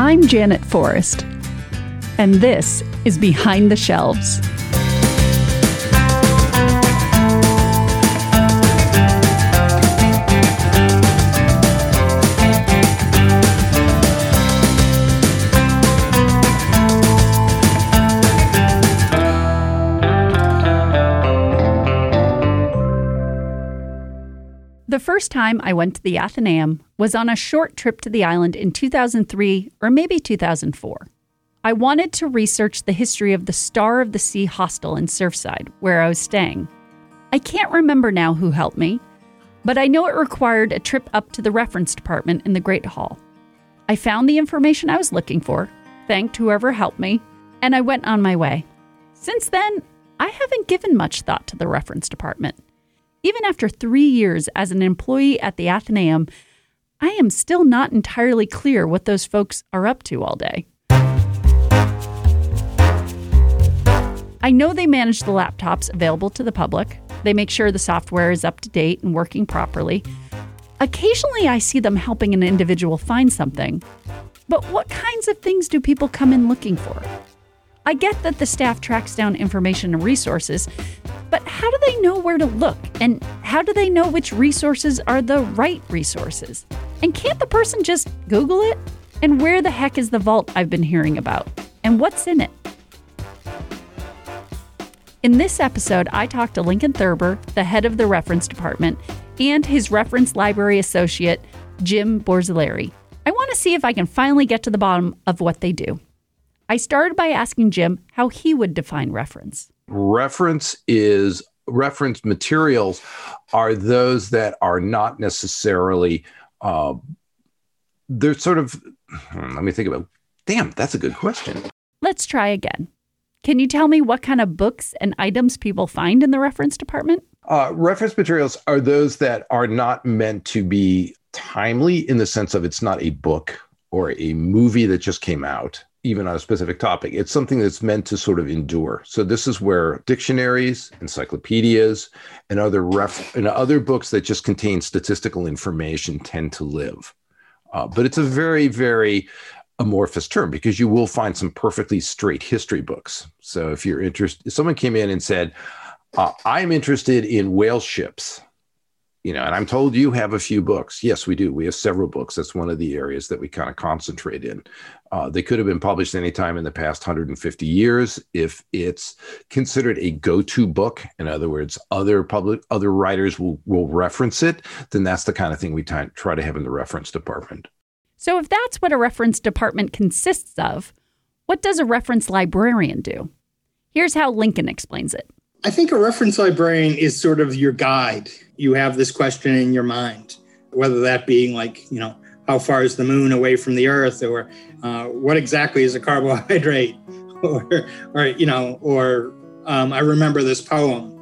I'm Janet Forrest, and this is Behind the Shelves. The first time I went to the Athenaeum was on a short trip to the island in 2003 or maybe 2004. I wanted to research the history of the Star of the Sea hostel in Surfside, where I was staying. I can't remember now who helped me, but I know it required a trip up to the reference department in the Great Hall. I found the information I was looking for, thanked whoever helped me, and I went on my way. Since then, I haven't given much thought to the reference department. Even after three years as an employee at the Athenaeum, I am still not entirely clear what those folks are up to all day. I know they manage the laptops available to the public. They make sure the software is up to date and working properly. Occasionally, I see them helping an individual find something. But what kinds of things do people come in looking for? I get that the staff tracks down information and resources, but how do they know where to look? And how do they know which resources are the right resources? And can't the person just Google it? And where the heck is the vault I've been hearing about? And what's in it? In this episode, I talked to Lincoln Thurber, the head of the reference department, and his reference library associate, Jim Borzilleri. I want to see if I can finally get to the bottom of what they do. I started by asking Jim how he would define reference. Reference is reference materials are those that are not necessarily uh, they're sort of hmm, let me think about damn that's a good question. Let's try again. Can you tell me what kind of books and items people find in the reference department? Uh, reference materials are those that are not meant to be timely in the sense of it's not a book or a movie that just came out even on a specific topic. It's something that's meant to sort of endure. So this is where dictionaries, encyclopedias, and other ref and other books that just contain statistical information tend to live. Uh, but it's a very, very amorphous term because you will find some perfectly straight history books. So if you're interested, if someone came in and said, uh, "I'm interested in whale ships," you know, and I'm told you have a few books. Yes, we do. We have several books. That's one of the areas that we kind of concentrate in. Uh, they could have been published anytime in the past 150 years. If it's considered a go-to book, in other words, other public other writers will will reference it, then that's the kind of thing we t- try to have in the reference department. So, if that's what a reference department consists of, what does a reference librarian do? Here's how Lincoln explains it. I think a reference librarian is sort of your guide. You have this question in your mind, whether that being like, you know, how far is the moon away from the earth or uh, what exactly is a carbohydrate or, or you know, or um, I remember this poem.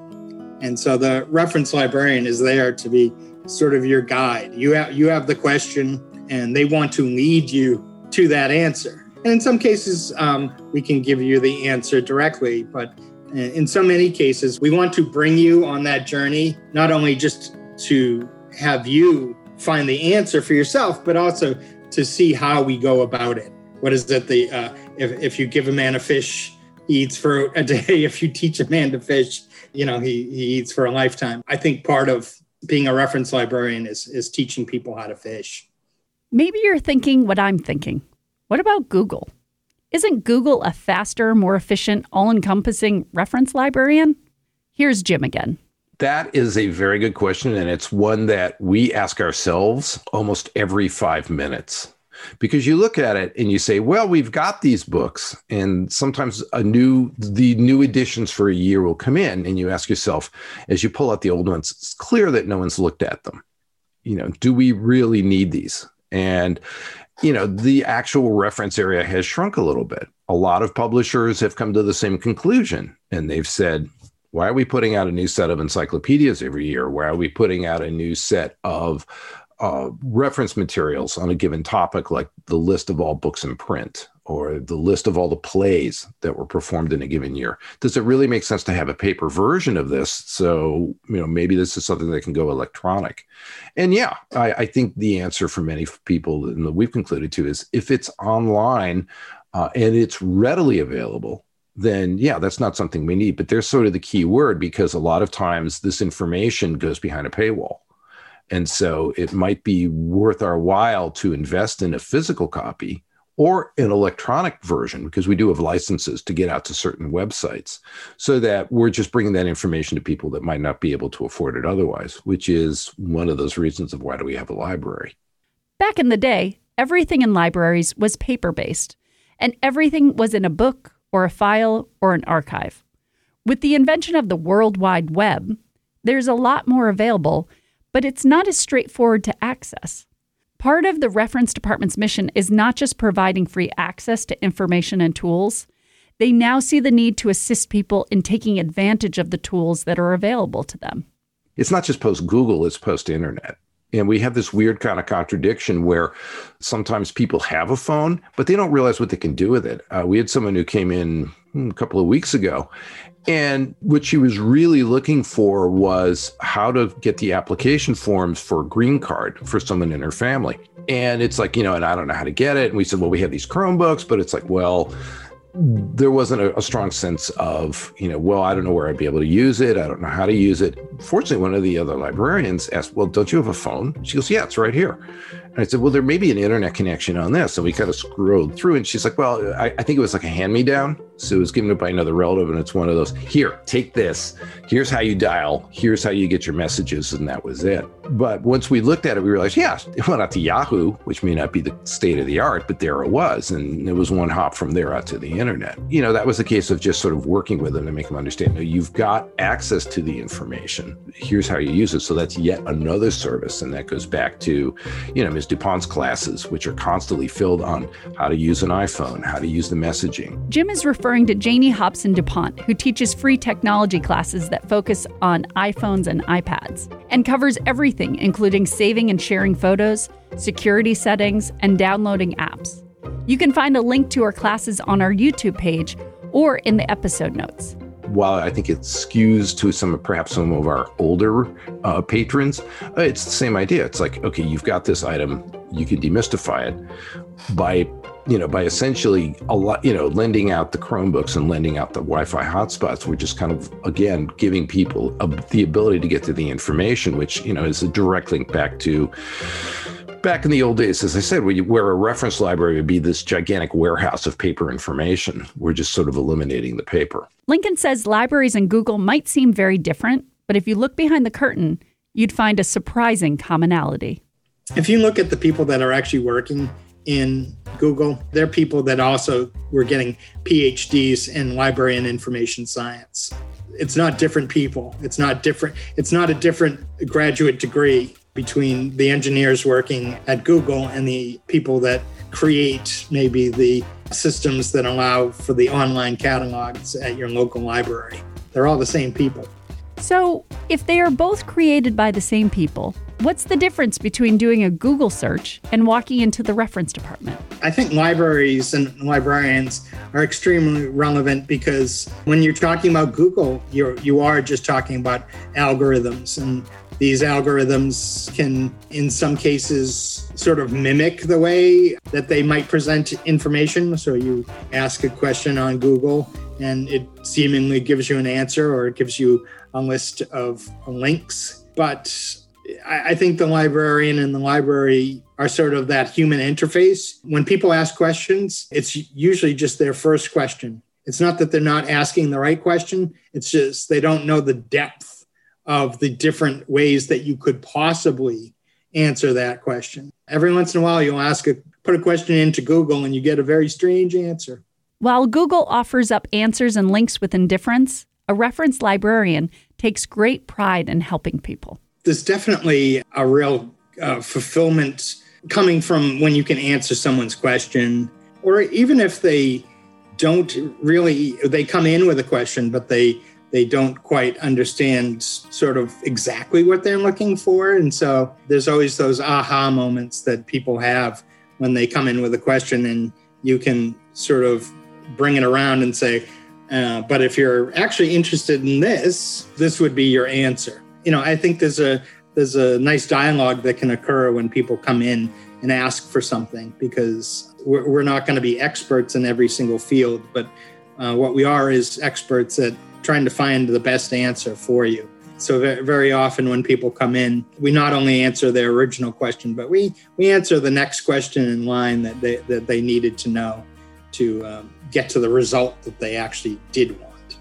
And so the reference librarian is there to be sort of your guide. You have, you have the question and they want to lead you to that answer. And in some cases, um, we can give you the answer directly, but in so many cases, we want to bring you on that journey, not only just to have you find the answer for yourself, but also to see how we go about it. What is it? The uh, if if you give a man a fish, he eats for a day. If you teach a man to fish, you know he he eats for a lifetime. I think part of being a reference librarian is is teaching people how to fish. Maybe you're thinking what I'm thinking. What about Google? Isn't Google a faster, more efficient, all encompassing reference librarian? Here's Jim again. That is a very good question. And it's one that we ask ourselves almost every five minutes. Because you look at it and you say, well, we've got these books, and sometimes a new the new editions for a year will come in, and you ask yourself, as you pull out the old ones, it's clear that no one's looked at them. You know, do we really need these? And you know, the actual reference area has shrunk a little bit. A lot of publishers have come to the same conclusion and they've said, why are we putting out a new set of encyclopedias every year? Why are we putting out a new set of uh, reference materials on a given topic, like the list of all books in print or the list of all the plays that were performed in a given year. Does it really make sense to have a paper version of this? So, you know, maybe this is something that can go electronic. And yeah, I, I think the answer for many people and that we've concluded to is if it's online uh, and it's readily available, then yeah, that's not something we need. But there's sort of the key word because a lot of times this information goes behind a paywall. And so it might be worth our while to invest in a physical copy or an electronic version because we do have licenses to get out to certain websites so that we're just bringing that information to people that might not be able to afford it otherwise which is one of those reasons of why do we have a library. Back in the day everything in libraries was paper based and everything was in a book or a file or an archive. With the invention of the world wide web there's a lot more available but it's not as straightforward to access Part of the reference department's mission is not just providing free access to information and tools. They now see the need to assist people in taking advantage of the tools that are available to them. It's not just post Google, it's post internet. And we have this weird kind of contradiction where sometimes people have a phone, but they don't realize what they can do with it. Uh, we had someone who came in hmm, a couple of weeks ago and what she was really looking for was how to get the application forms for a green card for someone in her family. And it's like, you know, and I don't know how to get it. And we said, well, we have these Chromebooks, but it's like, well, there wasn't a, a, strong sense of, you know, well, I don't know where I'd be able to use it. I don't know how to use it. Fortunately, one of the other librarians asked, well, don't you have a phone? She goes, yeah, it's right here. I said, well, there may be an internet connection on this. And we kind of scrolled through and she's like, well, I, I think it was like a hand me down. So it was given to by another relative. And it's one of those, here, take this. Here's how you dial. Here's how you get your messages. And that was it. But once we looked at it, we realized, yeah, it went out to Yahoo, which may not be the state of the art, but there it was. And it was one hop from there out to the internet. You know, that was a case of just sort of working with them to make them understand, no, you've got access to the information. Here's how you use it. So that's yet another service. And that goes back to, you know, DuPont's classes, which are constantly filled on how to use an iPhone, how to use the messaging. Jim is referring to Janie Hobson DuPont, who teaches free technology classes that focus on iPhones and iPads and covers everything, including saving and sharing photos, security settings, and downloading apps. You can find a link to her classes on our YouTube page or in the episode notes while I think it skews to some perhaps some of our older uh, patrons, uh, it's the same idea. It's like, okay, you've got this item, you can demystify it by you know by essentially a lot you know lending out the chromebooks and lending out the wi-fi hotspots we're just kind of again giving people a, the ability to get to the information which you know is a direct link back to back in the old days, as I said, where a reference library would be this gigantic warehouse of paper information, we're just sort of eliminating the paper. Lincoln says libraries and Google might seem very different, but if you look behind the curtain, you'd find a surprising commonality. If you look at the people that are actually working in Google, they're people that also were getting PhDs in library and information science. It's not different people. It's not different. It's not a different graduate degree between the engineers working at Google and the people that create maybe the systems that allow for the online catalogs at your local library. They're all the same people. So, if they are both created by the same people, what's the difference between doing a Google search and walking into the reference department? I think libraries and librarians are extremely relevant because when you're talking about Google, you're you are just talking about algorithms and these algorithms can, in some cases, sort of mimic the way that they might present information. So you ask a question on Google and it seemingly gives you an answer or it gives you a list of links. But I think the librarian and the library are sort of that human interface. When people ask questions, it's usually just their first question. It's not that they're not asking the right question, it's just they don't know the depth of the different ways that you could possibly answer that question. Every once in a while, you'll ask a put a question into Google and you get a very strange answer. While Google offers up answers and links with indifference, a reference librarian takes great pride in helping people. There's definitely a real uh, fulfillment coming from when you can answer someone's question, or even if they don't really, they come in with a question, but they they don't quite understand sort of exactly what they're looking for. And so there's always those aha moments that people have when they come in with a question and you can sort of bring it around and say, uh, but if you're actually interested in this, this would be your answer. You know, I think there's a there's a nice dialogue that can occur when people come in and ask for something because we're, we're not going to be experts in every single field, but uh, what we are is experts at trying to find the best answer for you. So very often when people come in, we not only answer their original question, but we we answer the next question in line that they that they needed to know to um, get to the result that they actually did want.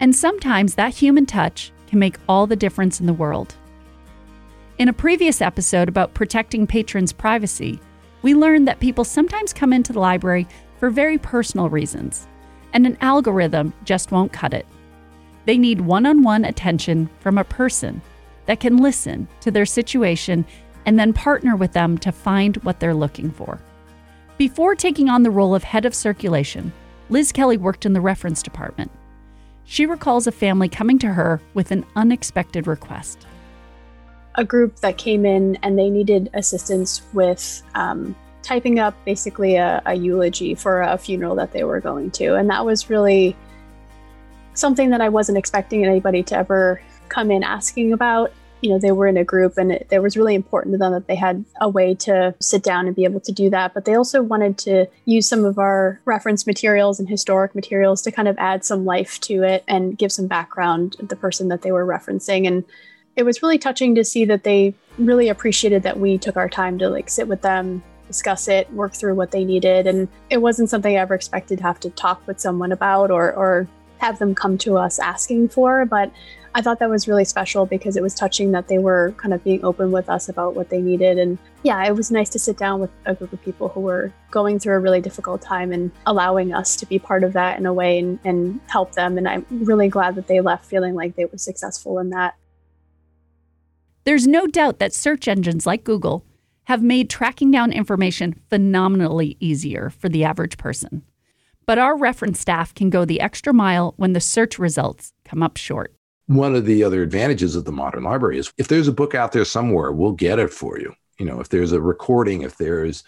And sometimes that human touch can make all the difference in the world. In a previous episode about protecting patrons' privacy, we learned that people sometimes come into the library for very personal reasons, and an algorithm just won't cut it. They need one on one attention from a person that can listen to their situation and then partner with them to find what they're looking for. Before taking on the role of head of circulation, Liz Kelly worked in the reference department. She recalls a family coming to her with an unexpected request. A group that came in and they needed assistance with um, typing up basically a, a eulogy for a funeral that they were going to. And that was really something that I wasn't expecting anybody to ever come in asking about. You know, they were in a group and it, it was really important to them that they had a way to sit down and be able to do that. But they also wanted to use some of our reference materials and historic materials to kind of add some life to it and give some background the person that they were referencing. And it was really touching to see that they really appreciated that we took our time to like sit with them discuss it, work through what they needed. And it wasn't something I ever expected to have to talk with someone about or, or have them come to us asking for. But I thought that was really special because it was touching that they were kind of being open with us about what they needed. And yeah, it was nice to sit down with a group of people who were going through a really difficult time and allowing us to be part of that in a way and, and help them. And I'm really glad that they left feeling like they were successful in that. There's no doubt that search engines like Google have made tracking down information phenomenally easier for the average person. But our reference staff can go the extra mile when the search results come up short. One of the other advantages of the modern library is if there's a book out there somewhere, we'll get it for you. You know, if there's a recording, if there's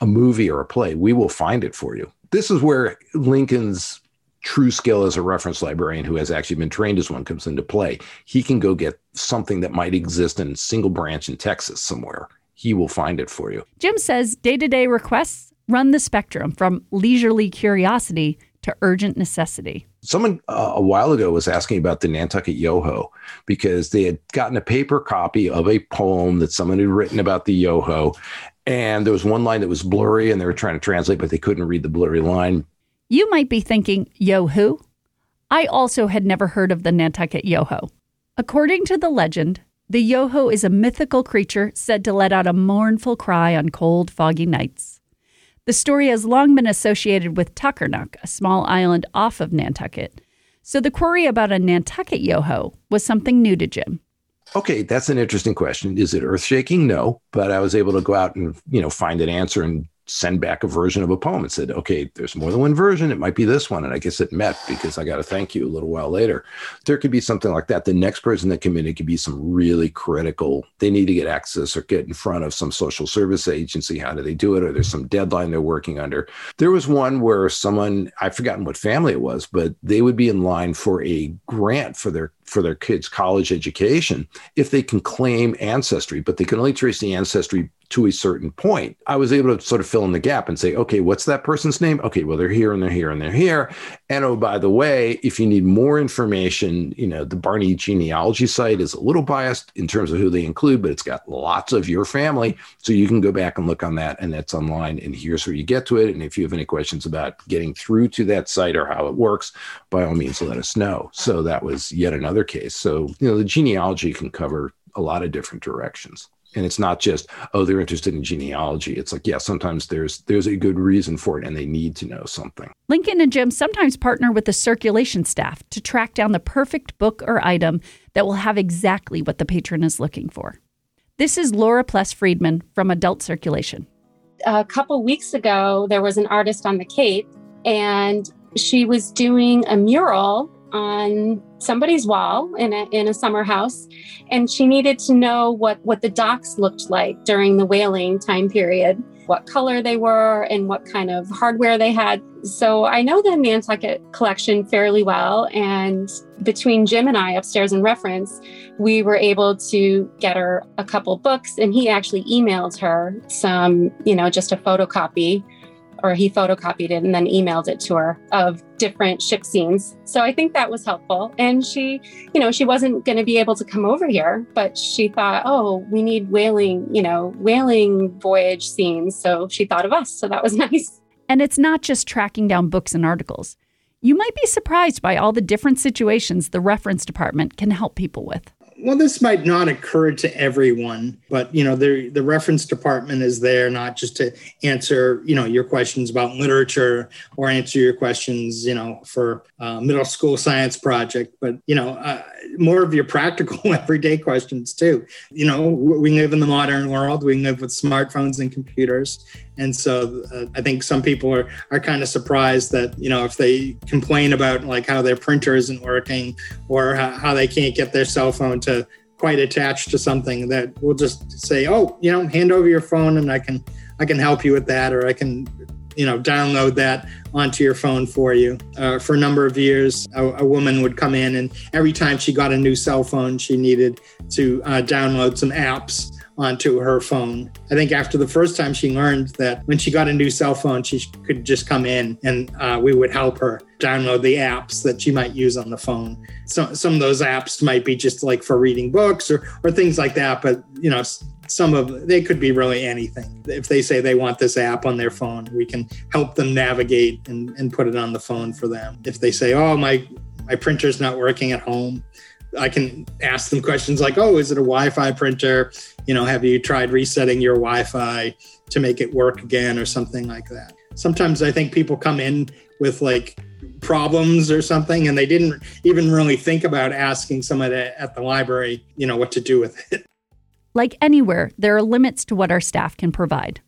a movie or a play, we will find it for you. This is where Lincoln's true skill as a reference librarian who has actually been trained as one comes into play. He can go get something that might exist in a single branch in Texas somewhere. He will find it for you. Jim says day to day requests run the spectrum from leisurely curiosity to urgent necessity. Someone uh, a while ago was asking about the Nantucket Yoho because they had gotten a paper copy of a poem that someone had written about the Yoho. And there was one line that was blurry and they were trying to translate, but they couldn't read the blurry line. You might be thinking, Yoho? I also had never heard of the Nantucket Yoho. According to the legend, the Yoho is a mythical creature said to let out a mournful cry on cold, foggy nights. The story has long been associated with Tuckernuck, a small island off of Nantucket. So the query about a Nantucket yoho was something new to Jim. Okay, that's an interesting question. Is it earth shaking? No, but I was able to go out and you know find an answer and send back a version of a poem and said, okay, there's more than one version. It might be this one. And I guess it met because I got to thank you a little while later. There could be something like that. The next person that come in, it could be some really critical. They need to get access or get in front of some social service agency. How do they do it? Or there's some deadline they're working under. There was one where someone, I've forgotten what family it was, but they would be in line for a grant for their for their kids' college education if they can claim ancestry, but they can only trace the ancestry to a certain point. I was able to sort of fill in the gap and say, okay, what's that person's name? Okay, well, they're here and they're here and they're here. And oh, by the way, if you need more information, you know, the Barney genealogy site is a little biased in terms of who they include, but it's got lots of your family. So you can go back and look on that, and that's online. And here's where you get to it. And if you have any questions about getting through to that site or how it works, by all means, let us know. So that was yet another case. So, you know, the genealogy can cover a lot of different directions. And it's not just oh they're interested in genealogy. It's like yeah sometimes there's there's a good reason for it and they need to know something. Lincoln and jim sometimes partner with the circulation staff to track down the perfect book or item that will have exactly what the patron is looking for. This is laura pless friedman from adult circulation. A couple weeks ago there was an artist on the cape and she was doing a mural on somebody's wall in a, in a summer house. And she needed to know what, what the docks looked like during the whaling time period, what color they were, and what kind of hardware they had. So I know the Nantucket collection fairly well. And between Jim and I upstairs in reference, we were able to get her a couple books. And he actually emailed her some, you know, just a photocopy or he photocopied it and then emailed it to her of different ship scenes. So I think that was helpful. And she, you know, she wasn't going to be able to come over here, but she thought, oh, we need whaling, you know, whaling voyage scenes. So she thought of us. So that was nice. And it's not just tracking down books and articles. You might be surprised by all the different situations the reference department can help people with well, this might not occur to everyone, but you know, the the reference department is there not just to answer you know your questions about literature or answer your questions you know for uh, middle school science project, but you know, uh, more of your practical everyday questions too. You know, we live in the modern world. We live with smartphones and computers, and so uh, I think some people are are kind of surprised that you know if they complain about like how their printer isn't working or how, how they can't get their cell phone to quite attach to something that we'll just say, oh, you know, hand over your phone and I can I can help you with that, or I can you know download that onto your phone for you. Uh, for a number of years a, a, woman would come in and every time she got a new cell phone she needed to uh, download some apps onto her phone. I think after the first time she learned that when she got a new cell phone, she could just come in and uh, we would help her download the apps that she might use on the phone. So some of those apps might be just like for reading books or, or things like that. But, you know, some of they could be really anything. If they say they want this app on their phone, we can help them navigate and, and put it on the phone for them. If they say, oh, my, my printer's not working at home, I can ask them questions like, "Oh, is it a Wi-Fi printer? You know, have you tried resetting your Wi-Fi to make it work again, or something like that?" Sometimes I think people come in with like problems or something, and they didn't even really think about asking somebody at the library, you know, what to do with it. Like anywhere, there are limits to what our staff can provide.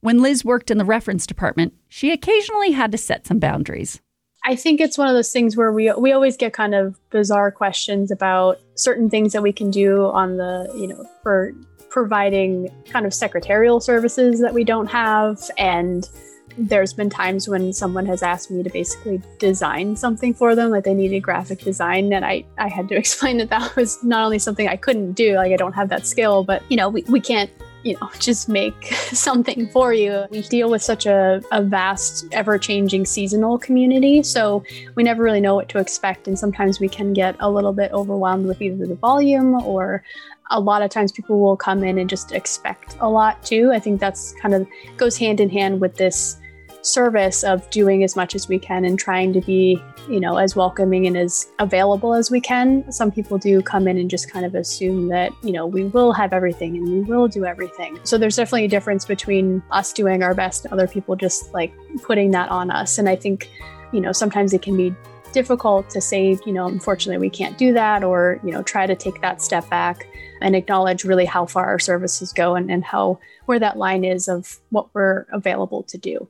When Liz worked in the reference department, she occasionally had to set some boundaries. I think it's one of those things where we we always get kind of bizarre questions about certain things that we can do on the, you know, for providing kind of secretarial services that we don't have. And there's been times when someone has asked me to basically design something for them like they needed graphic design. And I, I had to explain that that was not only something i couldn't do like i don't have that skill but you know we, we can't you know, just make something for you. We deal with such a, a vast, ever changing seasonal community. So we never really know what to expect. And sometimes we can get a little bit overwhelmed with either the volume or a lot of times people will come in and just expect a lot too. I think that's kind of goes hand in hand with this service of doing as much as we can and trying to be, you know, as welcoming and as available as we can. Some people do come in and just kind of assume that, you know, we will have everything and we will do everything. So there's definitely a difference between us doing our best and other people just like putting that on us. And I think, you know, sometimes it can be difficult to say, you know, unfortunately we can't do that or, you know, try to take that step back and acknowledge really how far our services go and, and how where that line is of what we're available to do.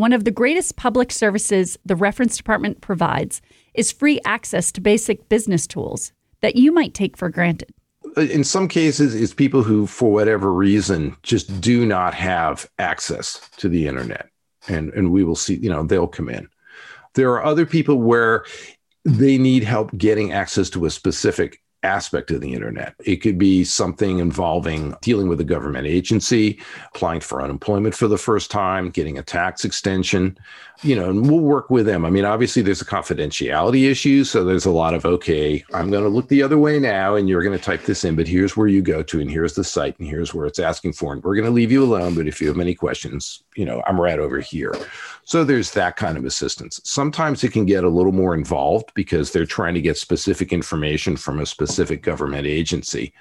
One of the greatest public services the reference department provides is free access to basic business tools that you might take for granted. Uh, in some cases, it's people who, for whatever reason, just do not have access to the internet. And, and we will see, you know, they'll come in. There are other people where they need help getting access to a specific aspect of the internet. It could be something involving dealing with a government agency, applying for unemployment for the first time, getting a tax extension, you know, and we'll work with them. I mean, obviously there's a confidentiality issue. So there's a lot of, okay, I'm going to look the other way now and you're going to type this in, but here's where you go to and here's the site and here's where it's asking for. And we're going to leave you alone. But if you have any questions, you know, I'm right over here. So there's that kind of assistance. Sometimes it can get a little more involved because they're trying to get specific information from a specific government agency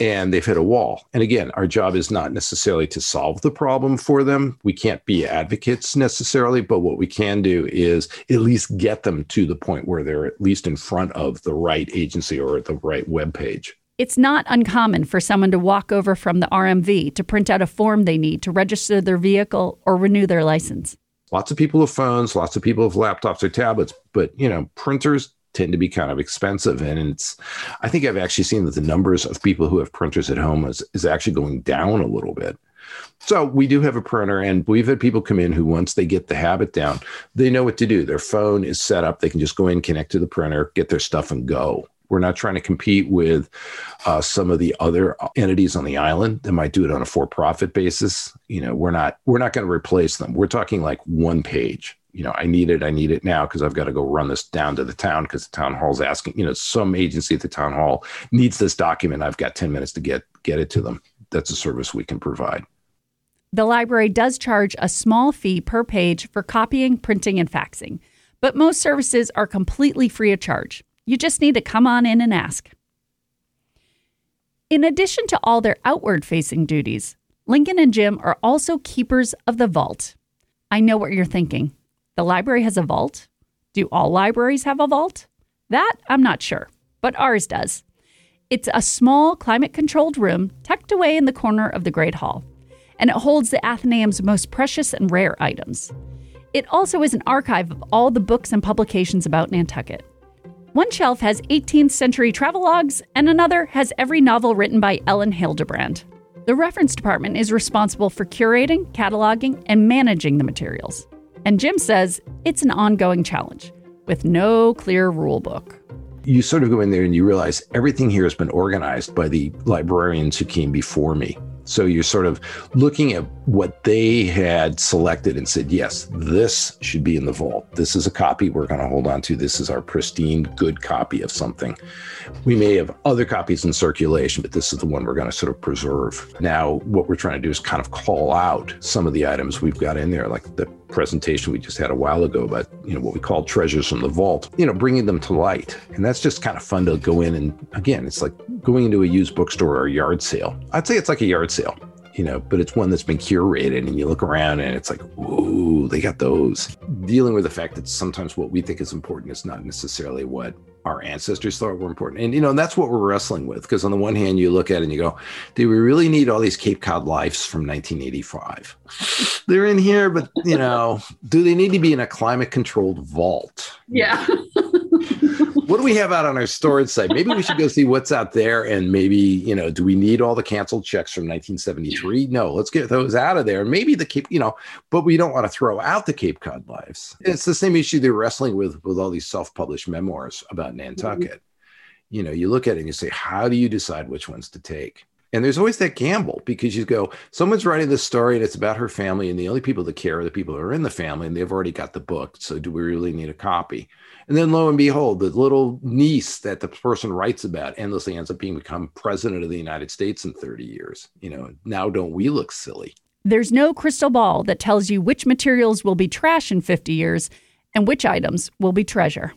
and they've hit a wall. And again, our job is not necessarily to solve the problem for them. We can't be advocates necessarily, but what we can do is at least get them to the point where they're at least in front of the right agency or the right web page. It's not uncommon for someone to walk over from the RMV to print out a form they need to register their vehicle or renew their license. Lots of people have phones, lots of people have laptops or tablets, but you know, printers tend to be kind of expensive. And it's, I think I've actually seen that the numbers of people who have printers at home is, is actually going down a little bit. So we do have a printer, and we've had people come in who, once they get the habit down, they know what to do. Their phone is set up; they can just go in, connect to the printer, get their stuff, and go. We're not trying to compete with uh, some of the other entities on the island that might do it on a for-profit basis. You know, we're not we're not going to replace them. We're talking like one page. You know, I need it. I need it now because I've got to go run this down to the town because the town hall's asking. You know, some agency at the town hall needs this document. I've got ten minutes to get get it to them. That's a service we can provide. The library does charge a small fee per page for copying, printing, and faxing, but most services are completely free of charge. You just need to come on in and ask. In addition to all their outward facing duties, Lincoln and Jim are also keepers of the vault. I know what you're thinking. The library has a vault? Do all libraries have a vault? That I'm not sure, but ours does. It's a small climate controlled room tucked away in the corner of the Great Hall, and it holds the Athenaeum's most precious and rare items. It also is an archive of all the books and publications about Nantucket. One shelf has 18th century travelogues, and another has every novel written by Elin Hilderbrand. The reference department is responsible for curating, cataloging, and managing the materials. And Jim says it's an ongoing challenge with no clear rule book. You sort of go in there and you realize everything here has been organized by the librarians who came before me. So you're sort of looking at what they had selected and said, yes, this should be in the vault. This is a copy we're going to hold on to. This is our pristine, good copy of something. We may have other copies in circulation, but this is the one we're going to sort of preserve. Now, what we're trying to do is kind of call out some of the items we've got in there, like the presentation we just had a while ago about you know what we call treasures from the vault you know bringing them to light and that's just kind of fun to go in and again it's like going into a used bookstore or a yard sale i'd say it's like a yard sale you know, but it's one that's been curated and you look around and it's like, whoa, they got those. Dealing with the fact that sometimes what we think is important is not necessarily what our ancestors thought were important. And, you know, that's what we're wrestling with. Because on the one hand, you look at it and you go, do we really need all these Cape Cod lives from 1985? They're in here, but, you know, do they need to be in a climate controlled vault? Yeah. What do we have out on our storage site? Maybe we should go see what's out there and maybe, you know, do we need all the canceled checks from 1973? No, let's get those out of there. Maybe the Cape, you know, but we don't want to throw out the Cape Cod lives. It's the same issue they're wrestling with with all these self-published memoirs about Nantucket. Mm-hmm. You know, you look at it and you say, how do you decide which ones to take? And there's always that gamble because you go, someone's writing this story and it's about her family, and the only people that care are the people who are in the family, and they've already got the book. So do we really need a copy? And then lo and behold, the little niece that the person writes about endlessly ends up being become president of the United States in 30 years. You know, now don't we look silly? There's no crystal ball that tells you which materials will be trash in 50 years and which items will be treasure.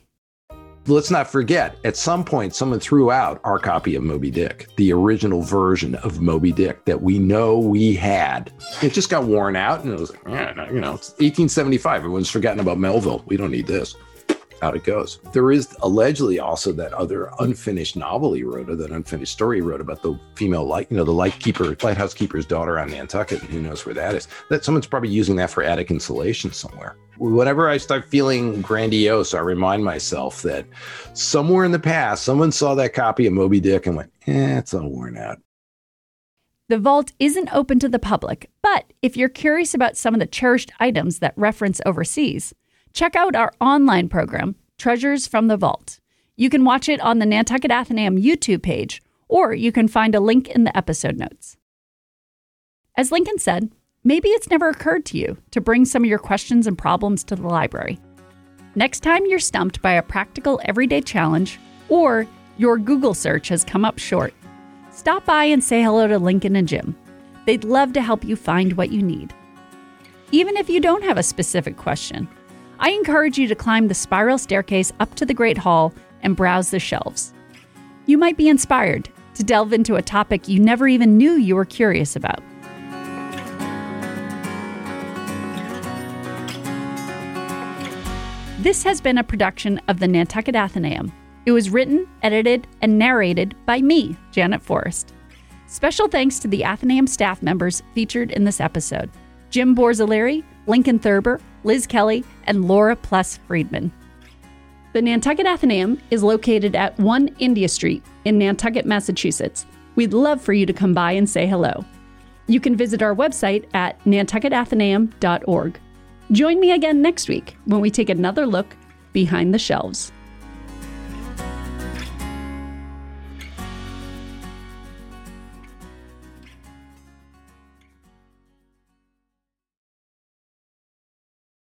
Let's not forget, at some point, someone threw out our copy of Moby Dick, the original version of Moby Dick that we know we had. It just got worn out, and it was like, yeah, you know, it's 1875. Everyone's forgotten about Melville. We don't need this out it goes. There is allegedly also that other unfinished novel he wrote, or that unfinished story he wrote about the female light, you know, the light keeper, lighthouse keeper's daughter on Nantucket. And who knows where that is? That someone's probably using that for attic insulation somewhere. Whenever I start feeling grandiose, I remind myself that somewhere in the past, someone saw that copy of Moby Dick and went, eh, it's all worn out. The vault isn't open to the public, but if you're curious about some of the cherished items that reference oversees, Check out our online program, Treasures from the Vault. You can watch it on the Nantucket Athenaeum YouTube page, or you can find a link in the episode notes. As Lincoln said, maybe it's never occurred to you to bring some of your questions and problems to the library. Next time you're stumped by a practical everyday challenge, or your Google search has come up short, stop by and say hello to Lincoln and Jim. They'd love to help you find what you need. Even if you don't have a specific question, I encourage you to climb the spiral staircase up to the Great Hall and browse the shelves. You might be inspired to delve into a topic you never even knew you were curious about. This has been a production of the Nantucket Athenaeum. It was written, edited, and narrated by me, Janet Forrest. Special thanks to the Athenaeum staff members featured in this episode Jim Borzilleri, Lincoln Thurber, Liz Kelly, and Laura Pless Friedman. The Nantucket Athenaeum is located at 1 India Street in Nantucket, Massachusetts. We'd love for you to come by and say hello. You can visit our website at nantucketathenaeum.org. Join me again next week when we take another look behind the shelves.